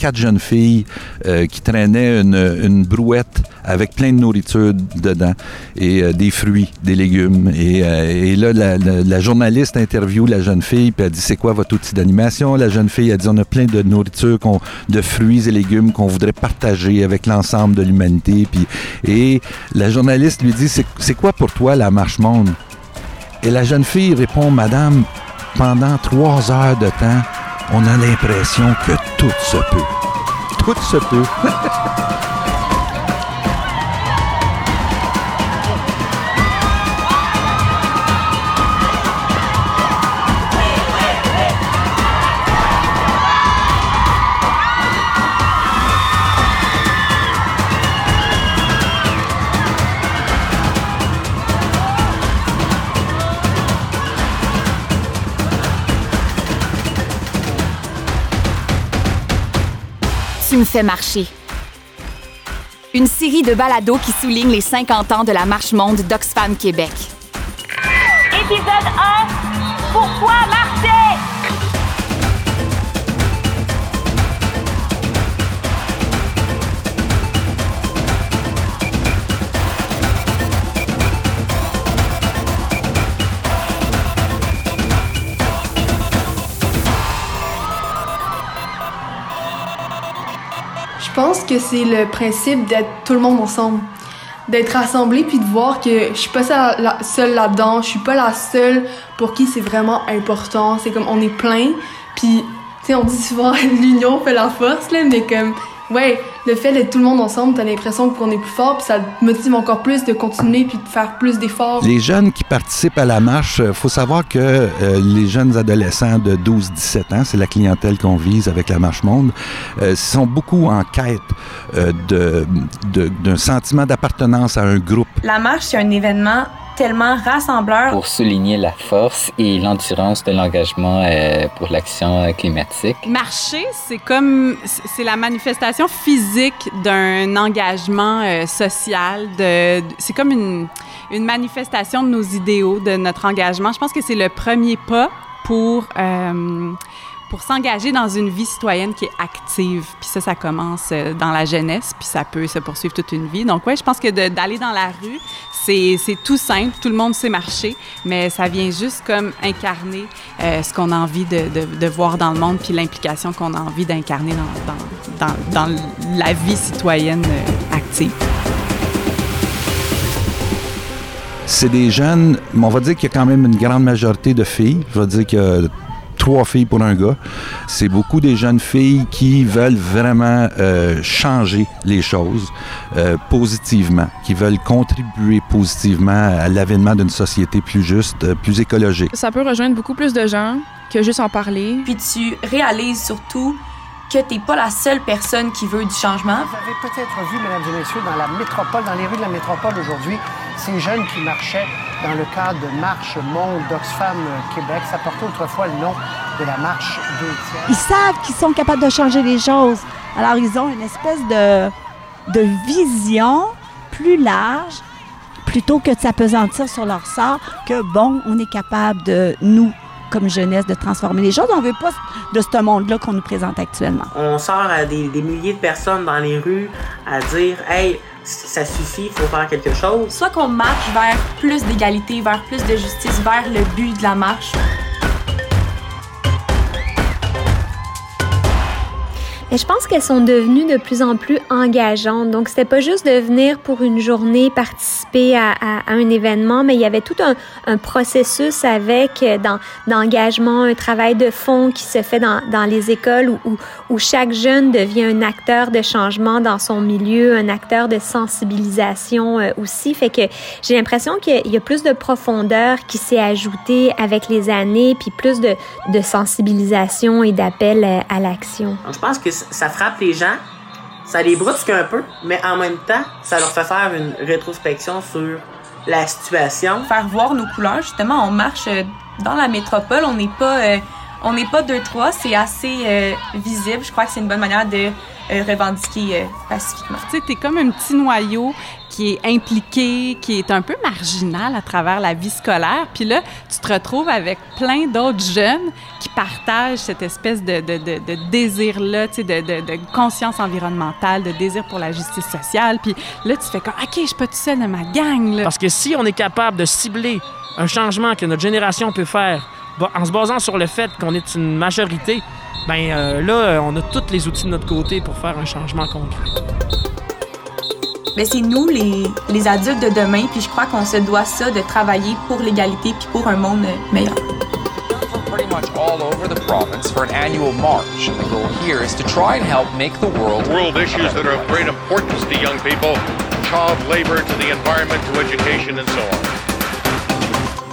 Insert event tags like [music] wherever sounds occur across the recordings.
quatre jeunes filles euh, qui traînaient une, brouette avec plein de nourriture dedans et euh, des fruits, des légumes. Et, et là, la, journaliste interview la jeune fille, puis elle dit, c'est quoi votre outil d'animation? La jeune fille a dit, on a plein de nourriture, de fruits et légumes qu'on voudrait partager avec l'ensemble de l'humanité. Puis, et la journaliste lui dit, c'est quoi pour toi la marche monde? Et la jeune fille répond, Madame, pendant trois heures de temps, on a l'impression que tout se peut. Tout se peut. [laughs] Tu me fais marcher. Une série de balados qui souligne les 50 ans de la Marche Monde d'Oxfam Québec. Épisode 1 Pourquoi Je pense que c'est le principe d'être tout le monde ensemble. D'être rassemblé puis de voir que je suis pas seule là-dedans, je suis pas la seule pour qui c'est vraiment important. C'est comme on est plein, puis tu sais, on dit souvent [laughs] l'union fait la force, là, mais comme ouais, le fait d'être tout le monde ensemble, t'as l'impression qu'on est plus fort, puis ça te motive encore plus de continuer puis de faire plus d'efforts. Les jeunes qui participent à la marche, euh, faut savoir que euh, les jeunes adolescents de 12-17 ans, c'est la clientèle qu'on vise avec la Marche Monde, euh, sont beaucoup en quête de, d'un sentiment d'appartenance à un groupe. La marche, c'est un événement tellement rassembleur. Pour souligner la force et l'endurance de l'engagement euh, pour l'action euh, climatique. Marcher, c'est comme c'est la manifestation physique d'un engagement euh, social. De, c'est comme une, une manifestation de nos idéaux, de notre engagement. Je pense que c'est le premier pas pour pour s'engager dans une vie citoyenne qui est active. Puis ça, ça commence euh, dans la jeunesse, puis ça peut se poursuivre toute une vie. Donc, ouais, je pense que d'aller dans la rue, c'est tout simple, tout le monde sait marcher, mais ça vient juste comme incarner euh, ce qu'on a envie de, de, voir dans le monde, puis l'implication qu'on a envie d'incarner dans, dans, dans, dans, la vie citoyenne euh, active. C'est des jeunes, mais on va dire qu'il y a quand même une grande majorité de filles. Je vais dire que trois filles pour un gars. C'est beaucoup des jeunes filles qui veulent vraiment euh, changer les choses euh, positivement, qui veulent contribuer positivement à l'avènement d'une société plus juste, euh, plus écologique. Ça peut rejoindre beaucoup plus de gens que juste en parler. Puis tu réalises surtout que tu n'es pas la seule personne qui veut du changement. Vous avez peut-être vu, mesdames et messieurs, dans la métropole, dans les rues de la métropole aujourd'hui, ces jeunes qui marchaient dans le cadre de Marche Monde d'Oxfam Québec. Ça portait autrefois le nom de la Marche des tiers. Ils savent qu'ils sont capables de changer les choses. Alors, ils ont une espèce de, de vision plus large plutôt que de s'apesantir sur leur sort, que bon, on est capable de, nous, comme jeunesse, de transformer les choses. On ne veut pas de ce monde-là qu'on nous présente actuellement. On sort à des, des milliers de personnes dans les rues à dire Hey, ça suffit, il faut faire quelque chose. Soit qu'on marche vers plus d'égalité, vers plus de justice, vers le but de la marche. Et je pense qu'elles sont devenues de plus en plus engageantes. Donc, c'était pas juste de venir pour une journée participer à, un événement, mais il y avait tout un, processus avec euh, d'engagement, un travail de fond qui se fait dans, dans les écoles où, chaque jeune devient un acteur de changement dans son milieu, un acteur de sensibilisation euh, aussi. Fait que j'ai l'impression qu'il y a plus de profondeur qui s'est ajoutée avec les années, puis plus de, de sensibilisation et d'appel euh, à l'action. Je pense que ça frappe les gens, ça les brusque un peu, mais en même temps, ça leur fait faire une rétrospection sur la situation. Faire voir nos couleurs, justement, on marche euh, dans la métropole, on n'est pas, euh, on n'est pas deux trois, c'est assez euh, visible. Je crois que c'est une bonne manière de euh, revendiquer euh, pacifiquement. Tu sais, t'es comme un petit noyau qui est impliqué, qui est un peu marginal à travers la vie scolaire. Puis là, tu te retrouves avec plein d'autres jeunes qui partagent cette espèce de, désir-là, tu sais, de, de, conscience environnementale, de désir pour la justice sociale. Puis là, tu fais comme, OK, je suis pas tout seul dans ma gang. Là. Parce que si on est capable de cibler un changement que notre génération peut faire en se basant sur le fait qu'on est une majorité, ben euh, là, on a tous les outils de notre côté pour faire un changement concret. Mais c'est nous, les, les adultes de demain, puis je crois qu'on se doit ça de travailler pour l'égalité puis pour un monde meilleur. pretty much all over the province for an annual march. And the goal here is to try and help make the world. World issues that are of great importance to young people, child labor to the environment to education and so on.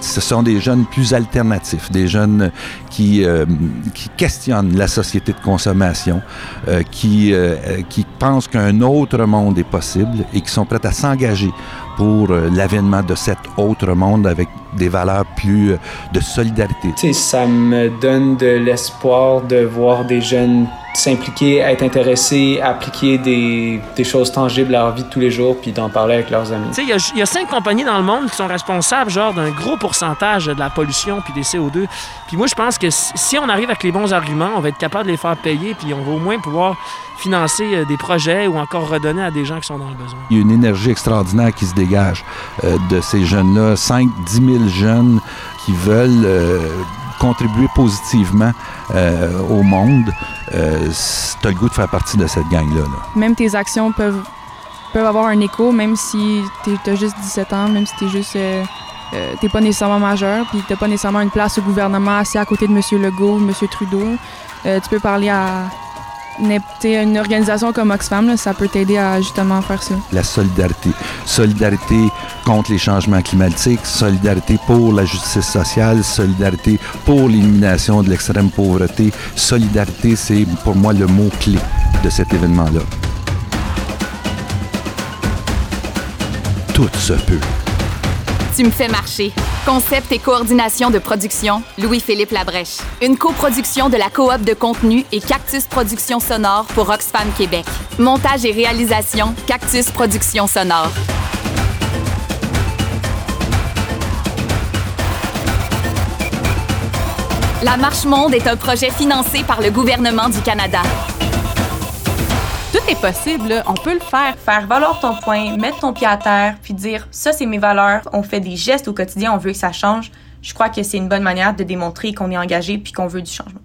Ce sont des jeunes plus alternatifs, des jeunes qui, euh, qui questionnent la société de consommation, euh, qui, euh, qui pensent qu'un autre monde est possible et qui sont prêts à s'engager pour l'avènement de cet autre monde avec des valeurs plus de solidarité. ça me donne de l'espoir de voir des jeunes s'impliquer, être intéressés, appliquer des, des, choses tangibles à leur vie de tous les jours, puis d'en parler avec leurs amis. Tu sais, il y, a cinq compagnies dans le monde qui sont responsables, genre, d'un gros pourcentage de la pollution puis des CO2. Puis moi, je pense que si on arrive avec les bons arguments, on va être capable de les faire payer, puis on va au moins pouvoir financer euh, des projets ou encore redonner à des gens qui sont dans le besoin. Il y a une énergie extraordinaire qui se dégage euh, de ces jeunes-là. 5 10 000 jeunes qui veulent euh, contribuer positivement euh, au monde, euh, tu as le goût de faire partie de cette gang-là. Même tes actions peuvent, peuvent avoir un écho, même si tu as juste 17 ans, même si tu juste... Euh, t'es pas nécessairement majeur, puis t'as pas nécessairement une place au gouvernement assis à côté de M. Legault, M. Trudeau. tu peux parler à, une organisation comme Oxfam, ça peut t'aider à justement faire ça. La solidarité. Solidarité contre les changements climatiques, solidarité pour la justice sociale, solidarité pour l'élimination de l'extrême pauvreté. Solidarité, c'est pour moi le mot-clé de cet événement-là. Tout se peut. Tu me fais marcher. Concept et coordination de production, Louis-Philippe Labrèche. Une coproduction de la coop de contenu et Cactus Productions Sonore pour Oxfam Québec. Montage et réalisation, Cactus Productions Sonore. La Marche Monde est un projet financé par le gouvernement du Canada tout est possible. On peut le faire. Faire valoir ton point, mettre ton pied à terre, puis dire ça, c'est mes valeurs. On fait des gestes au quotidien, on veut que ça change. Je crois que c'est une bonne manière de démontrer qu'on est engagé puis qu'on veut du changement.